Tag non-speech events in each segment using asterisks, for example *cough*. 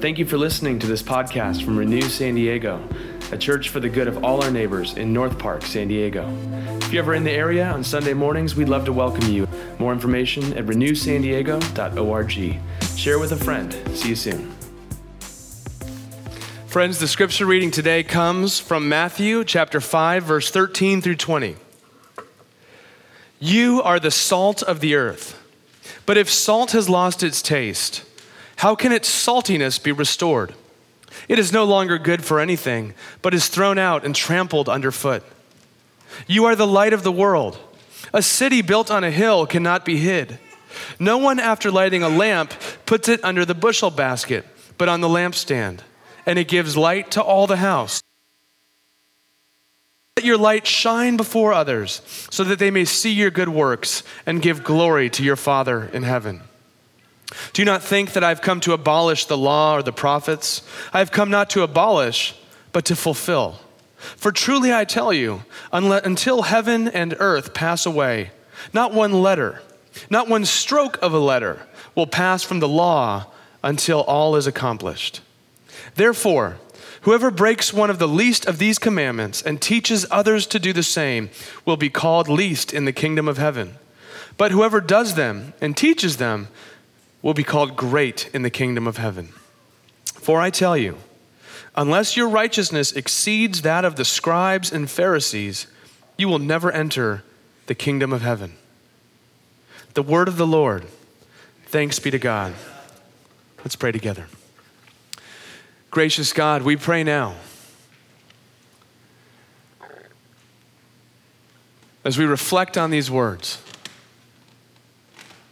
Thank you for listening to this podcast from Renew San Diego, a church for the good of all our neighbors in North Park, San Diego. If you're ever in the area on Sunday mornings, we'd love to welcome you. More information at renewsandiego.org. Share with a friend. See you soon. Friends, the scripture reading today comes from Matthew chapter 5, verse 13 through 20. You are the salt of the earth. But if salt has lost its taste, how can its saltiness be restored? It is no longer good for anything, but is thrown out and trampled underfoot. You are the light of the world. A city built on a hill cannot be hid. No one, after lighting a lamp, puts it under the bushel basket, but on the lampstand, and it gives light to all the house. Let your light shine before others, so that they may see your good works and give glory to your Father in heaven. Do not think that I've come to abolish the law or the prophets? I have come not to abolish, but to fulfill. For truly I tell you, until heaven and earth pass away, not one letter, not one stroke of a letter will pass from the law until all is accomplished. Therefore, whoever breaks one of the least of these commandments and teaches others to do the same will be called least in the kingdom of heaven. But whoever does them and teaches them, will be called great in the kingdom of heaven. For I tell you, unless your righteousness exceeds that of the scribes and Pharisees, you will never enter the kingdom of heaven. The word of the Lord. Thanks be to God. Let's pray together. Gracious God, we pray now. As we reflect on these words,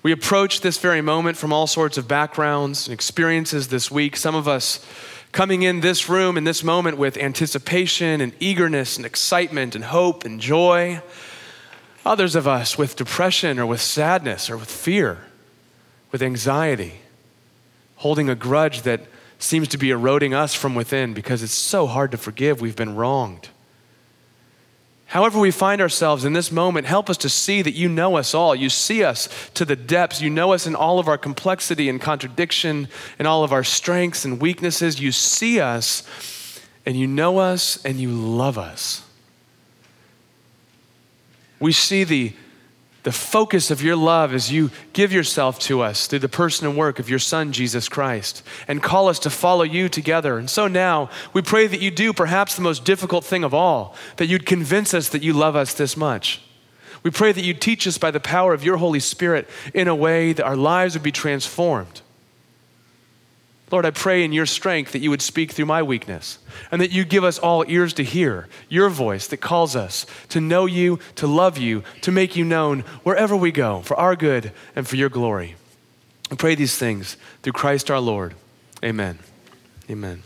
we approach this very moment from all sorts of backgrounds and experiences this week. Some of us coming in this room in this moment with anticipation and eagerness and excitement and hope and joy. Others of us with depression or with sadness or with fear, with anxiety, holding a grudge that seems to be eroding us from within because it's so hard to forgive. We've been wronged. However, we find ourselves in this moment, help us to see that you know us all. You see us to the depths. You know us in all of our complexity and contradiction, in all of our strengths and weaknesses. You see us and you know us and you love us. We see the the focus of your love as you give yourself to us through the person and work of your Son, Jesus Christ, and call us to follow you together. And so now we pray that you do perhaps the most difficult thing of all, that you'd convince us that you love us this much. We pray that you teach us by the power of your Holy Spirit in a way that our lives would be transformed Lord, I pray in your strength that you would speak through my weakness and that you give us all ears to hear your voice that calls us to know you, to love you, to make you known wherever we go for our good and for your glory. I pray these things through Christ our Lord. Amen. Amen.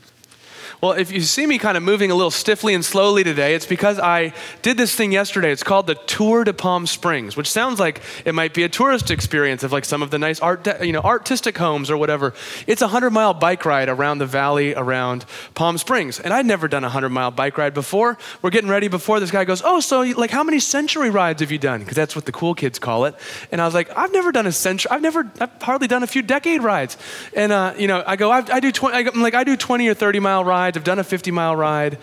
Well, if you see me kind of moving a little stiffly and slowly today, it's because I did this thing yesterday. It's called the Tour de Palm Springs, which sounds like it might be a tourist experience of like some of the nice art, you know, artistic homes or whatever. It's a 100-mile bike ride around the valley around Palm Springs. And I'd never done a 100-mile bike ride before. We're getting ready before this guy goes, "Oh, so like how many century rides have you done?" Because that's what the cool kids call it. And I was like, "I've never done a century. I've never I've hardly done a few decade rides." And uh, you know, I go, I, I do 20 I'm like I do 20 or 30 mile rides rides. I've done a 50 mile ride.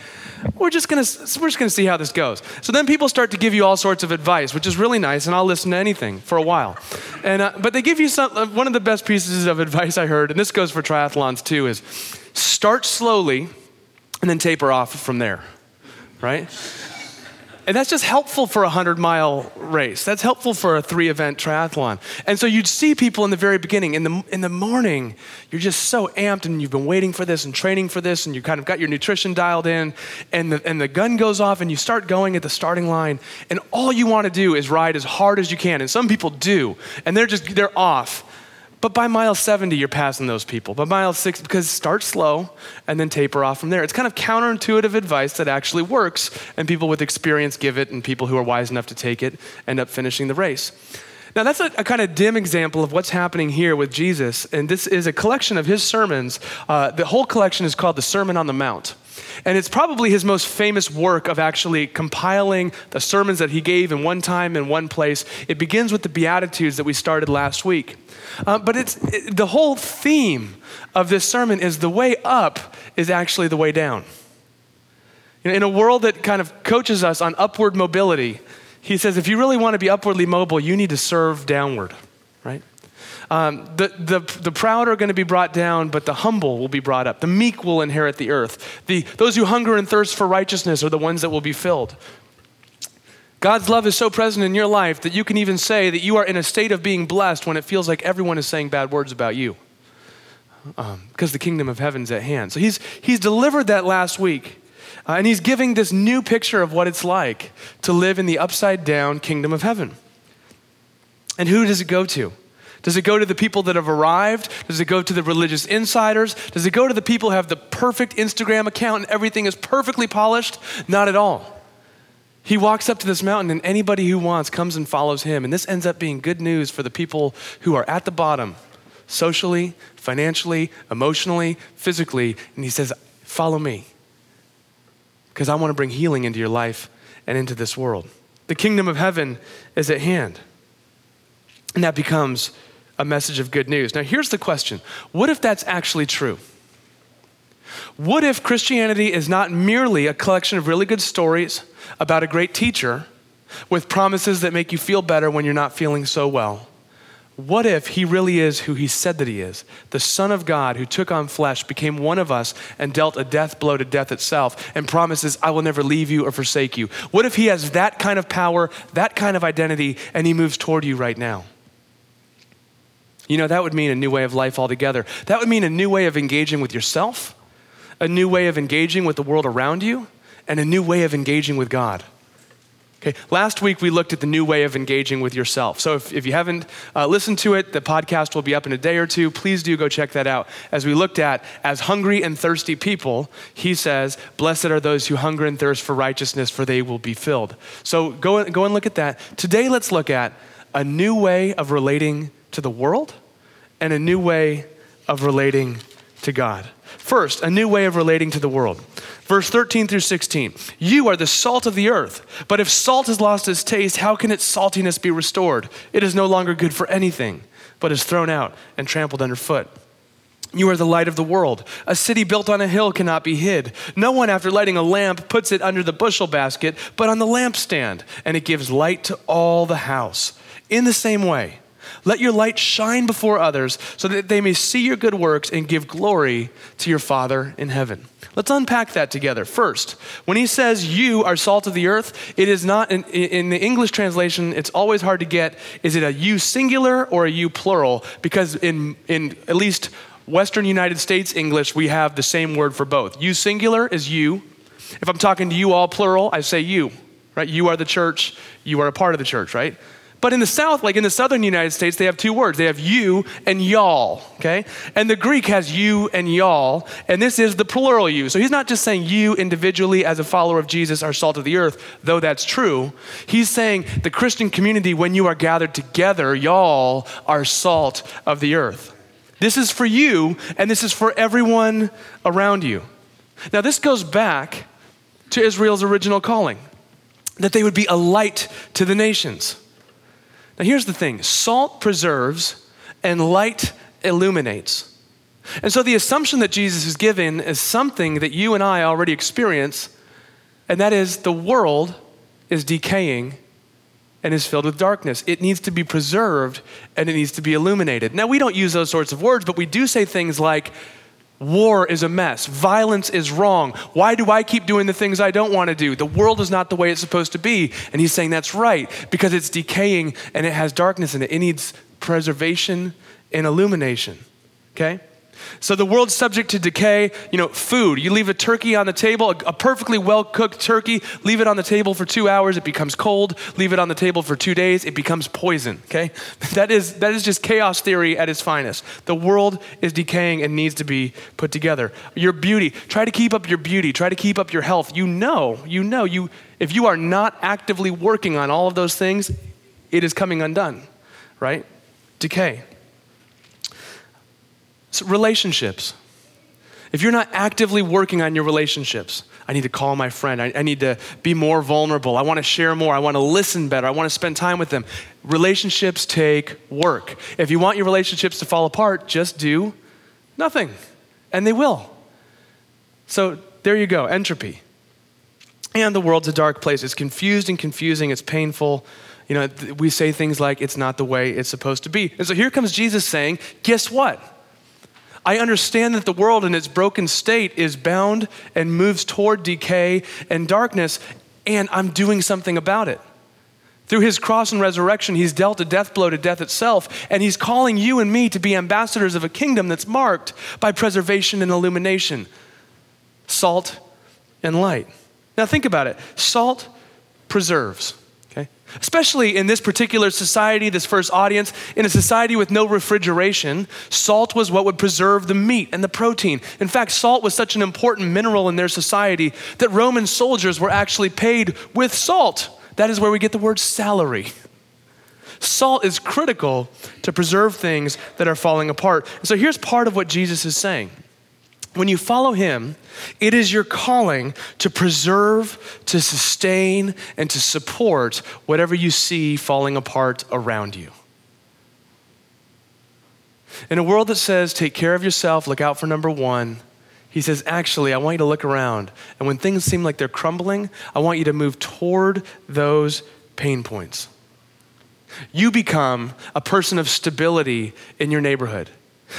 We're just gonna we're just gonna see how this goes. So then people start to give you all sorts of advice, which is really nice, and I'll listen to anything for a while. And uh, but they give you some uh, one of the best pieces of advice I heard, and this goes for triathlons too, is start slowly and then taper off from there, right? And that's just helpful for a 100 mile race. That's helpful for a three event triathlon. And so you'd see people in the very beginning, in the, in the morning, you're just so amped and you've been waiting for this and training for this and you kind of got your nutrition dialed in and the, and the gun goes off and you start going at the starting line and all you want to do is ride as hard as you can. And some people do and they're just, they're off. But by mile 70, you're passing those people. By mile 60, because start slow and then taper off from there. It's kind of counterintuitive advice that actually works, and people with experience give it, and people who are wise enough to take it end up finishing the race. Now, that's a, a, kind of dim example of what's happening here with Jesus, and this is a collection of his sermons. Uh, the whole collection is called the Sermon on the Mount. And it's probably his most famous work of actually compiling the sermons that he gave in one time in one place. It begins with the Beatitudes that we started last week. Uh, but it's it, the whole theme of this sermon is the way up is actually the way down. You know, in a world that kind of coaches us on upward mobility, he says if you really want to be upwardly mobile, you need to serve downward, right? Um, the, the, the proud are going to be brought down, but the humble will be brought up. The meek will inherit the earth. The, those who hunger and thirst for righteousness are the ones that will be filled. God's love is so present in your life that you can even say that you are in a state of being blessed when it feels like everyone is saying bad words about you. Because um, the kingdom of heaven's at hand. So he's, he's delivered that last week. Uh, and he's giving this new picture of what it's like to live in the upside down kingdom of heaven. And who does it go to? Does it go to the people that have arrived? Does it go to the religious insiders? Does it go to the people who have the perfect Instagram account and everything is perfectly polished? Not at all. He walks up to this mountain, and anybody who wants comes and follows him. And this ends up being good news for the people who are at the bottom, socially, financially, emotionally, physically. And he says, Follow me, because I want to bring healing into your life and into this world. The kingdom of heaven is at hand. And that becomes a message of good news. Now, here's the question What if that's actually true? What if Christianity is not merely a collection of really good stories about a great teacher with promises that make you feel better when you're not feeling so well? What if he really is who he said that he is? The Son of God who took on flesh, became one of us, and dealt a death blow to death itself, and promises, I will never leave you or forsake you. What if he has that kind of power, that kind of identity, and he moves toward you right now? You know, that would mean a new way of life altogether. That would mean a new way of engaging with yourself, a new way of engaging with the world around you, and a new way of engaging with God. Okay, last week we looked at the new way of engaging with yourself. So if, if you haven't uh, listened to it, the podcast will be up in a day or two. Please do go check that out. As we looked at, as hungry and thirsty people, he says, Blessed are those who hunger and thirst for righteousness, for they will be filled. So go, go and look at that. Today, let's look at a new way of relating to the world and a new way of relating to God. First, a new way of relating to the world. Verse 13 through 16. You are the salt of the earth, but if salt has lost its taste, how can its saltiness be restored? It is no longer good for anything, but is thrown out and trampled underfoot. You are the light of the world. A city built on a hill cannot be hid. No one, after lighting a lamp, puts it under the bushel basket, but on the lampstand, and it gives light to all the house. In the same way, let your light shine before others so that they may see your good works and give glory to your Father in heaven. Let's unpack that together. First, when he says you are salt of the earth, it is not, in, in, the English translation, it's always hard to get is it a you singular or a you plural? Because in, in at least Western United States English, we have the same word for both. You singular is you. If I'm talking to you all plural, I say you, right? You are the church, you are a part of the church, right? But in the South, like in the Southern United States, they have two words. They have you and y'all, okay? And the Greek has you and y'all, and this is the plural you. So he's not just saying you individually as a follower of Jesus are salt of the earth, though that's true. He's saying the Christian community, when you are gathered together, y'all are salt of the earth. This is for you, and this is for everyone around you. Now, this goes back to Israel's original calling that they would be a light to the nations. Now, here's the thing salt preserves and light illuminates. And so, the assumption that Jesus is given is something that you and I already experience, and that is the world is decaying and is filled with darkness. It needs to be preserved and it needs to be illuminated. Now, we don't use those sorts of words, but we do say things like, War is a mess. Violence is wrong. Why do I keep doing the things I don't want to do? The world is not the way it's supposed to be. And he's saying that's right because it's decaying and it has darkness in it. It needs preservation and illumination. Okay? So the world's subject to decay. You know, food. You leave a turkey on the table, a, perfectly well cooked turkey, leave it on the table for two hours, it becomes cold. Leave it on the table for two days, it becomes poison. Okay? *laughs* That is, that is just chaos theory at its finest. The world is decaying and needs to be put together. Your beauty. Try to keep up your beauty. Try to keep up your health. You know, you know, you, if you are not actively working on all of those things, it is coming undone, right? Decay. So relationships. if you're not actively working on your relationships, I need to call my friend. I, I need to be more vulnerable. I want to share more. I want to listen better. I want to spend time with them. Relationships take work. If you want your relationships to fall apart, just do nothing, and they will. So there you go entropy. And the world's a dark place. It's confused and confusing. It's painful. You know, we say things like, it's not the way it's supposed to be. And so here comes Jesus saying, guess what? I understand that the world in its broken state is bound and moves toward decay and darkness, and I'm doing something about it. Through his cross and resurrection, he's dealt a death blow to death itself, and he's calling you and me to be ambassadors of a kingdom that's marked by preservation and illumination, salt and light. Now, think about it salt preserves especially in this particular society, this first audience, in a society with no refrigeration, salt was what would preserve the meat and the protein. In fact, salt was such an important mineral in their society that Roman soldiers were actually paid with salt. That is where we get the word salary. Salt is critical to preserve things that are falling apart. So here's part of what Jesus is saying. When you follow him, it is your calling to preserve, to sustain, and to support whatever you see falling apart around you. In a world that says, take care of yourself, look out for number one, he says, actually, I want you to look around. And when things seem like they're crumbling, I want you to move toward those pain points. You become a person of stability in your neighborhood.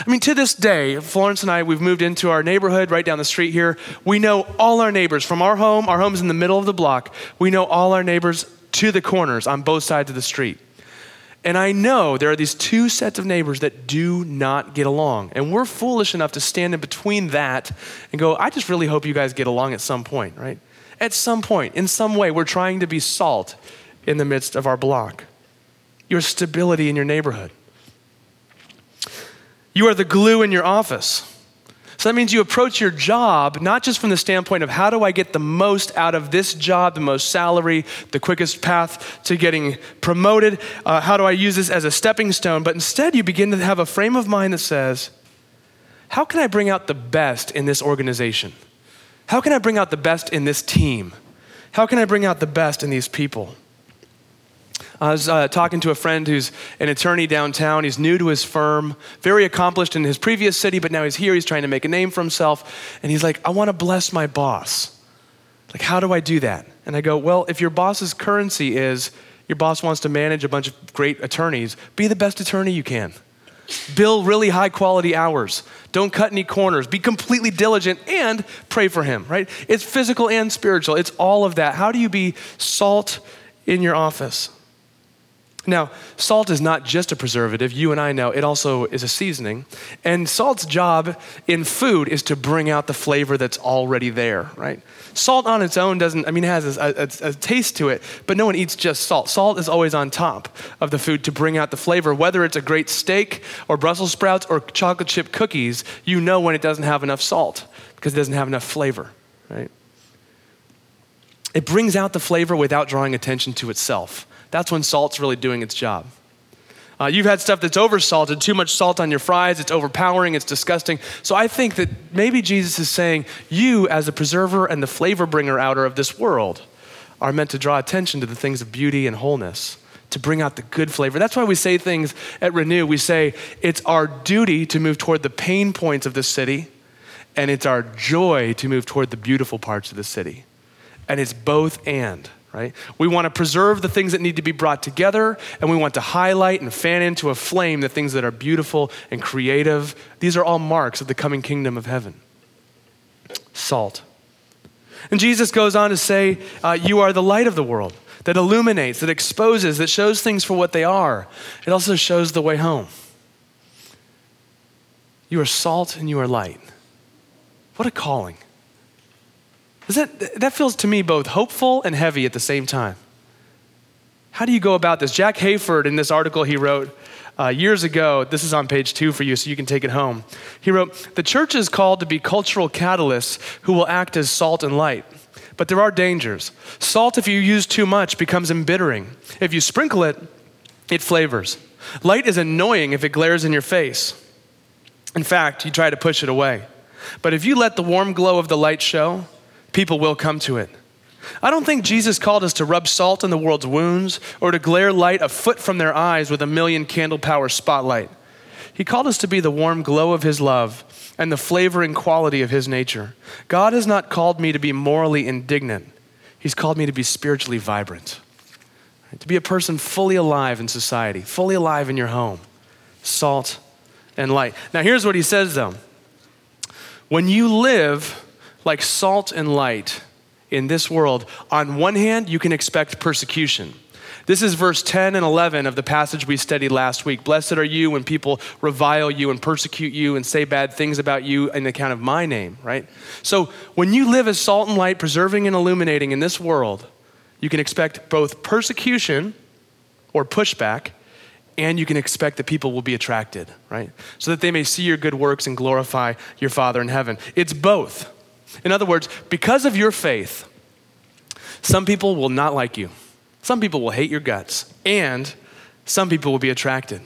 I mean, to this day, Florence and I, we've moved into our neighborhood right down the street here. We know all our neighbors from our home. Our home's in the middle of the block. We know all our neighbors to the corners on both sides of the street. And I know there are these two sets of neighbors that do not get along. And we're foolish enough to stand in between that and go, I just really hope you guys get along at some point, right? At some point, in some way, we're trying to be salt in the midst of our block. Your stability in your neighborhood. You are the glue in your office. So that means you approach your job not just from the standpoint of how do I get the most out of this job, the most salary, the quickest path to getting promoted, uh, how do I use this as a stepping stone, but instead you begin to have a frame of mind that says, how can I bring out the best in this organization? How can I bring out the best in this team? How can I bring out the best in these people? I was uh, talking to a friend who's an attorney downtown. He's new to his firm, very accomplished in his previous city, but now he's here. He's trying to make a name for himself. And he's like, I want to bless my boss. Like, how do I do that? And I go, Well, if your boss's currency is your boss wants to manage a bunch of great attorneys, be the best attorney you can. Bill really high quality hours. Don't cut any corners. Be completely diligent and pray for him, right? It's physical and spiritual. It's all of that. How do you be salt in your office? Now, salt is not just a preservative. You and I know it also is a seasoning. And salt's job in food is to bring out the flavor that's already there, right? Salt on its own doesn't, I mean, it has a, a, a, taste to it, but no one eats just salt. Salt is always on top of the food to bring out the flavor. Whether it's a great steak or Brussels sprouts or chocolate chip cookies, you know when it doesn't have enough salt because it doesn't have enough flavor, right? It brings out the flavor without drawing attention to itself. That's when salt's really doing its job. Uh, you've had stuff that's oversalted, too much salt on your fries, it's overpowering, it's disgusting. So I think that maybe Jesus is saying, you, as the preserver and the flavor bringer outer of this world, are meant to draw attention to the things of beauty and wholeness, to bring out the good flavor. That's why we say things at Renew. We say it's our duty to move toward the pain points of the city, and it's our joy to move toward the beautiful parts of the city. And it's both and right? We want to preserve the things that need to be brought together, and we want to highlight and fan into a flame the things that are beautiful and creative. These are all marks of the coming kingdom of heaven. Salt. And Jesus goes on to say, uh, You are the light of the world that illuminates, that exposes, that shows things for what they are. It also shows the way home. You are salt and you are light. What a calling. That, that feels to me both hopeful and heavy at the same time. How do you go about this? Jack Hayford, in this article he wrote uh, years ago, this is on page two for you so you can take it home. He wrote The church is called to be cultural catalysts who will act as salt and light. But there are dangers. Salt, if you use too much, becomes embittering. If you sprinkle it, it flavors. Light is annoying if it glares in your face. In fact, you try to push it away. But if you let the warm glow of the light show, people will come to it. I don't think Jesus called us to rub salt in the world's wounds or to glare light a foot from their eyes with a million candle power spotlight. He called us to be the warm glow of His love and the flavoring quality of His nature. God has not called me to be morally indignant, He's called me to be spiritually vibrant, to be a person fully alive in society, fully alive in your home, salt and light. Now, here's what He says though when you live like salt and light, in this world, on one hand, you can expect persecution. This is verse 10 and 11 of the passage we studied last week. Blessed are you when people revile you and persecute you and say bad things about you in account of my name, right? So when you live as salt and light, preserving and illuminating in this world, you can expect both persecution or pushback, and you can expect that people will be attracted, right? So that they may see your good works and glorify your Father in heaven. It's both. In other words, because of your faith, some people will not like you, some people will hate your guts, and some people will be attracted.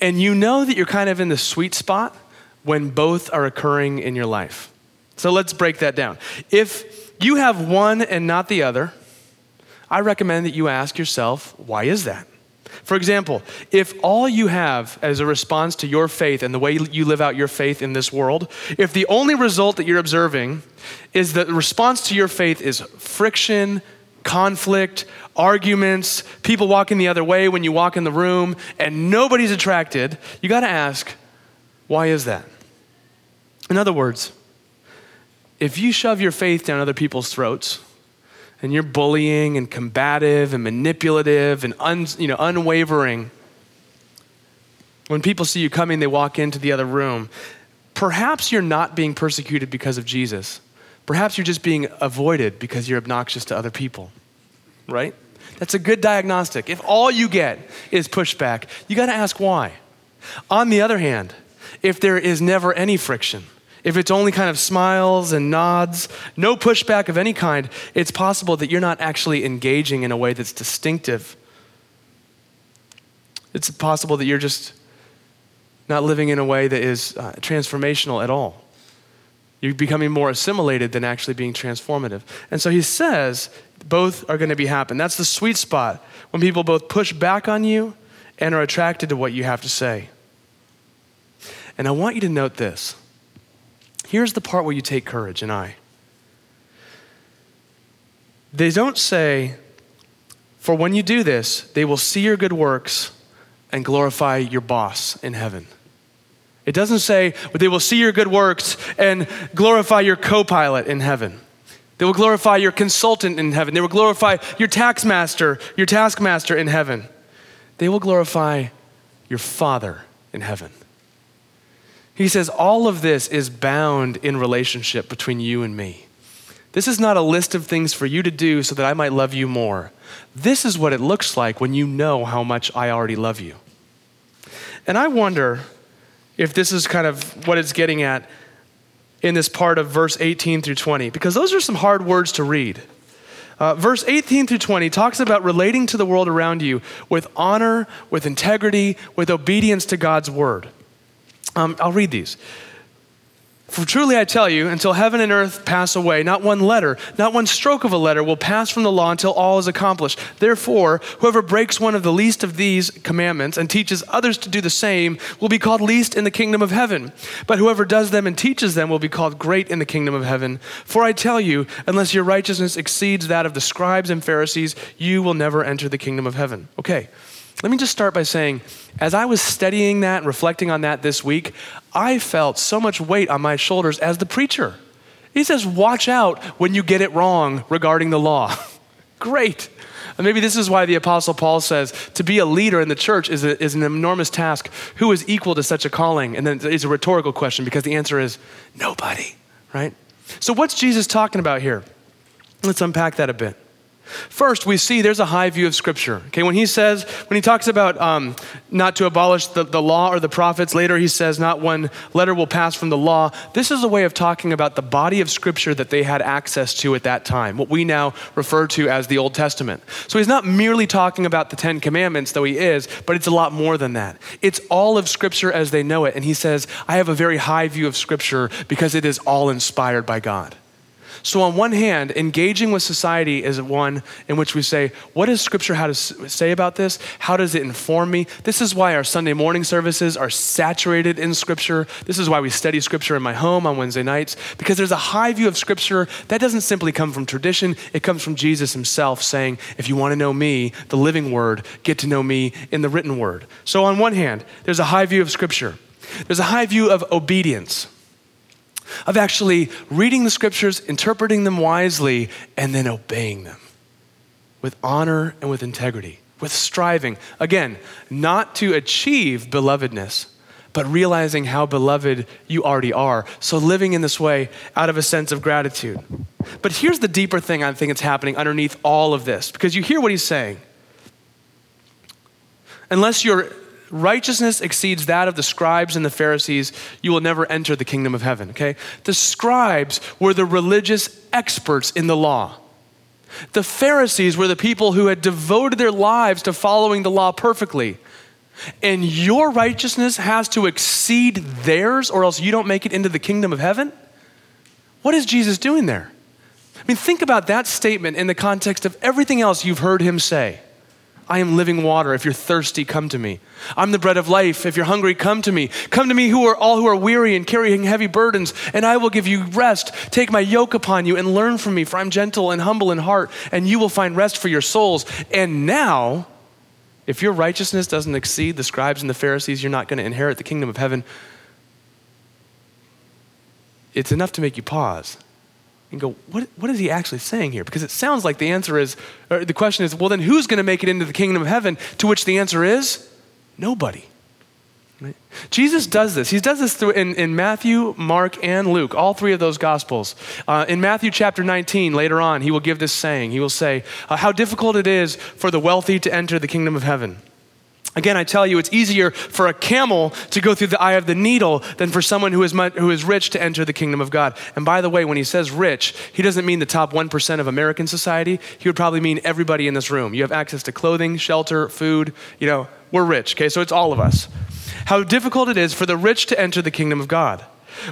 And you know that you're kind of in the sweet spot when both are occurring in your life. So let's break that down. If you have one and not the other, I recommend that you ask yourself, why is that? For example, if all you have as a response to your faith and the way you live out your faith in this world, if the only result that you're observing is that the response to your faith is friction, conflict, arguments, people walking the other way when you walk in the room, and nobody's attracted, you got to ask, why is that? In other words, if you shove your faith down other people's throats, and you're bullying and combative and manipulative and un, you know, unwavering, when people see you coming, they walk into the other room. Perhaps you're not being persecuted because of Jesus. Perhaps you're just being avoided because you're obnoxious to other people, right? That's a good diagnostic. If all you get is pushback, you got to ask why. On the other hand, if there is never any friction, if it's only kind of smiles and nods, no pushback of any kind, it's possible that you're not actually engaging in a way that's distinctive. It's possible that you're just not living in a way that is uh, transformational at all. You're becoming more assimilated than actually being transformative. And so he says both are going to be happen. That's the sweet spot when people both push back on you and are attracted to what you have to say. And I want you to note this. Here's the part where you take courage, and I. They don't say, for when you do this, they will see your good works and glorify your boss in heaven. It doesn't say, but they will see your good works and glorify your co pilot in heaven. They will glorify your consultant in heaven. They will glorify your tax master, your taskmaster in heaven. They will glorify your Father in heaven. He says, All of this is bound in relationship between you and me. This is not a list of things for you to do so that I might love you more. This is what it looks like when you know how much I already love you. And I wonder if this is kind of what it's getting at in this part of verse 18 through 20, because those are some hard words to read. Uh, verse 18 through 20 talks about relating to the world around you with honor, with integrity, with obedience to God's word. Um, I'll read these. For truly I tell you, until heaven and earth pass away, not one letter, not one stroke of a letter will pass from the law until all is accomplished. Therefore, whoever breaks one of the least of these commandments and teaches others to do the same will be called least in the kingdom of heaven. But whoever does them and teaches them will be called great in the kingdom of heaven. For I tell you, unless your righteousness exceeds that of the scribes and Pharisees, you will never enter the kingdom of heaven. Okay. Let me just start by saying, as I was studying that and reflecting on that this week, I felt so much weight on my shoulders as the preacher. He says, Watch out when you get it wrong regarding the law. *laughs* Great. And maybe this is why the Apostle Paul says to be a leader in the church is, a, is an enormous task. Who is equal to such a calling? And then it's a rhetorical question because the answer is nobody, right? So, what's Jesus talking about here? Let's unpack that a bit. First, we see there's a high view of Scripture. Okay, when he says, when he talks about um, not to abolish the, the law or the prophets, later he says, not one letter will pass from the law. This is a way of talking about the body of Scripture that they had access to at that time, what we now refer to as the Old Testament. So he's not merely talking about the Ten Commandments, though he is, but it's a lot more than that. It's all of Scripture as they know it. And he says, I have a very high view of Scripture because it is all inspired by God. So, on one hand, engaging with society is one in which we say, What does Scripture have to say about this? How does it inform me? This is why our Sunday morning services are saturated in Scripture. This is why we study Scripture in my home on Wednesday nights, because there's a high view of Scripture that doesn't simply come from tradition, it comes from Jesus himself saying, If you want to know me, the living word, get to know me in the written word. So, on one hand, there's a high view of Scripture, there's a high view of obedience of actually reading the scriptures, interpreting them wisely, and then obeying them with honor and with integrity, with striving. Again, not to achieve belovedness, but realizing how beloved you already are. So living in this way out of a sense of gratitude. But here's the deeper thing I think it's happening underneath all of this, because you hear what he's saying. Unless you're righteousness exceeds that of the scribes and the Pharisees, you will never enter the kingdom of heaven, okay? The scribes were the religious experts in the law. The Pharisees were the people who had devoted their lives to following the law perfectly. And your righteousness has to exceed theirs, or else you don't make it into the kingdom of heaven? What is Jesus doing there? I mean, think about that statement in the context of everything else you've heard him say. I am living water. If you're thirsty, come to me. I'm the bread of life. If you're hungry, come to me. Come to me who are all who are weary and carrying heavy burdens, and I will give you rest. Take my yoke upon you and learn from me, for I'm gentle and humble in heart, and you will find rest for your souls. And now, if your righteousness doesn't exceed the scribes and the Pharisees, you're not going to inherit the kingdom of heaven. It's enough to make you pause and go, what, what is he actually saying here? Because it sounds like the answer is, the question is, well, then who's going to make it into the kingdom of heaven? To which the answer is, nobody. Right? Jesus does this. He does this through in, in Matthew, Mark, and Luke, all three of those gospels. Uh, in Matthew chapter 19, later on, he will give this saying. He will say, uh, How difficult it is for the wealthy to enter the kingdom of heaven. Again, I tell you, it's easier for a camel to go through the eye of the needle than for someone who is, much, who is rich to enter the kingdom of God. And by the way, when he says rich, he doesn't mean the top 1% of American society. He would probably mean everybody in this room. You have access to clothing, shelter, food. You know, we're rich, okay? So it's all of us. How difficult it is for the rich to enter the kingdom of God.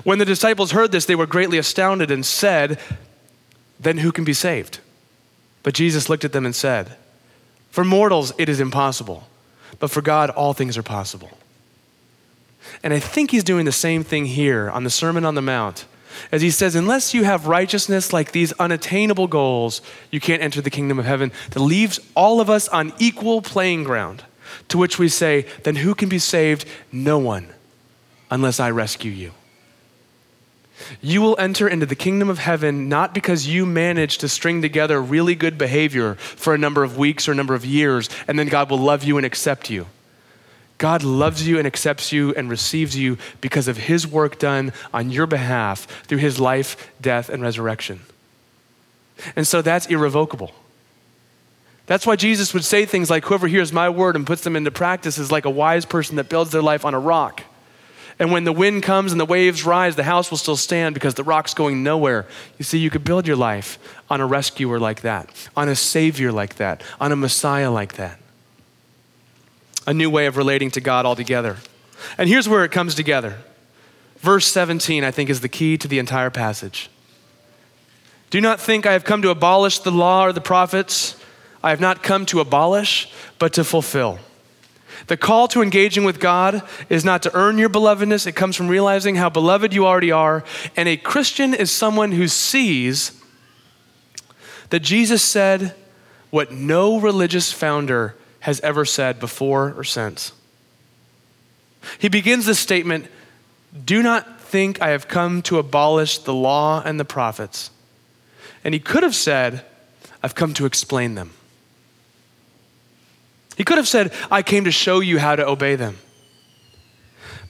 When the disciples heard this, they were greatly astounded and said, Then who can be saved? But Jesus looked at them and said, For mortals it is impossible but for God, all things are possible. And I think he's doing the same thing here on the Sermon on the Mount. As he says, unless you have righteousness like these unattainable goals, you can't enter the kingdom of heaven. That leaves all of us on equal playing ground. To which we say, then who can be saved? No one, unless I rescue you. You will enter into the kingdom of heaven not because you managed to string together really good behavior for a number of weeks or a number of years, and then God will love you and accept you. God loves you and accepts you and receives you because of his work done on your behalf through his life, death, and resurrection. And so that's irrevocable. That's why Jesus would say things like, Whoever hears my word and puts them into practice is like a wise person that builds their life on a rock. And when the wind comes and the waves rise, the house will still stand because the rock's going nowhere. You see, you could build your life on a rescuer like that, on a savior like that, on a messiah like that. A new way of relating to God altogether. And here's where it comes together. Verse 17, I think, is the key to the entire passage. Do not think I have come to abolish the law or the prophets. I have not come to abolish, but to fulfill. The call to engaging with God is not to earn your belovedness, it comes from realizing how beloved you already are. And a Christian is someone who sees that Jesus said what no religious founder has ever said before or since. He begins this statement Do not think I have come to abolish the law and the prophets. And he could have said, I've come to explain them. He could have said, I came to show you how to obey them.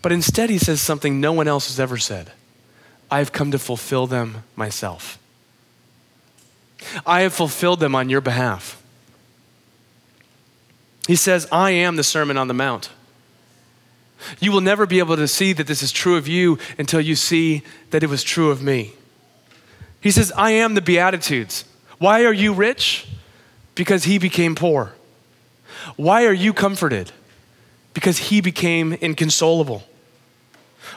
But instead, he says something no one else has ever said I've come to fulfill them myself. I have fulfilled them on your behalf. He says, I am the Sermon on the Mount. You will never be able to see that this is true of you until you see that it was true of me. He says, I am the Beatitudes. Why are you rich? Because he became poor. Why are you comforted? Because he became inconsolable.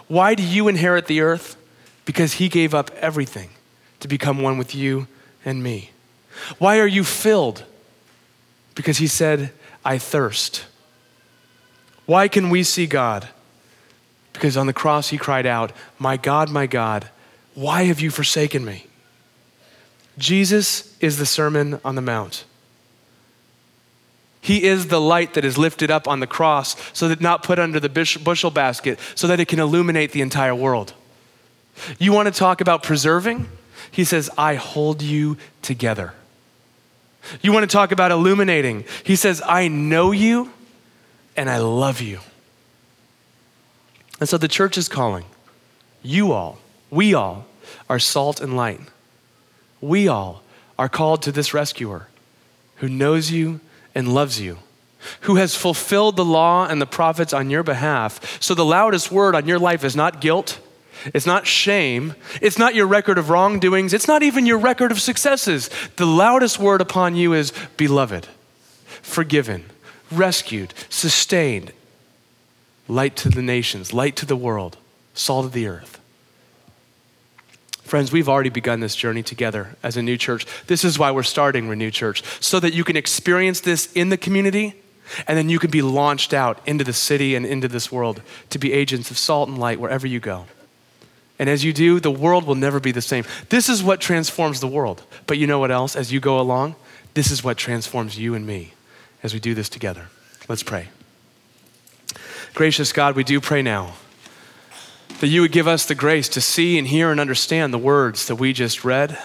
Why do you inherit the earth? Because he gave up everything to become one with you and me. Why are you filled? Because he said, I thirst. Why can we see God? Because on the cross he cried out, My God, my God, why have you forsaken me? Jesus is the Sermon on the Mount. He is the light that is lifted up on the cross so that not put under the bushel basket so that it can illuminate the entire world. You want to talk about preserving? He says, I hold you together. You want to talk about illuminating? He says, I know you and I love you. And so the church is calling. You all, we all, are salt and light. We all are called to this rescuer who knows you and loves you, who has fulfilled the law and the prophets on your behalf. So the loudest word on your life is not guilt. It's not shame. It's not your record of wrongdoings. It's not even your record of successes. The loudest word upon you is beloved, forgiven, rescued, sustained, light to the nations, light to the world, salt of the earth. Friends, we've already begun this journey together as a new church. This is why we're starting Renew Church, so that you can experience this in the community and then you can be launched out into the city and into this world to be agents of salt and light wherever you go. And as you do, the world will never be the same. This is what transforms the world. But you know what else? As you go along, this is what transforms you and me as we do this together. Let's pray. Gracious God, we do pray now that you would give us the grace to see and hear and understand the words that we just read.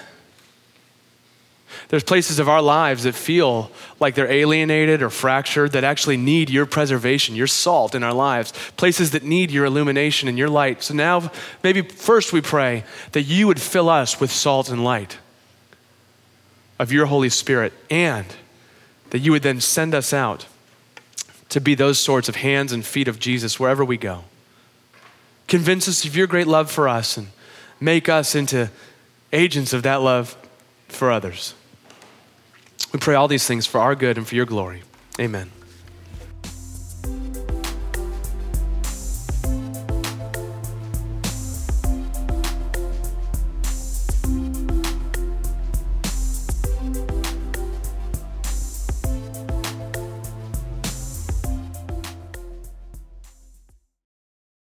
There's places of our lives that feel like they're alienated or fractured that actually need your preservation, your salt in our lives, places that need your illumination and your light. So now, maybe first we pray that you would fill us with salt and light of your Holy Spirit and that you would then send us out to be those sorts of hands and feet of Jesus wherever we go. Convince us of your great love for us and make us into agents of that love for others. We pray all these things for our good and for your glory. Amen.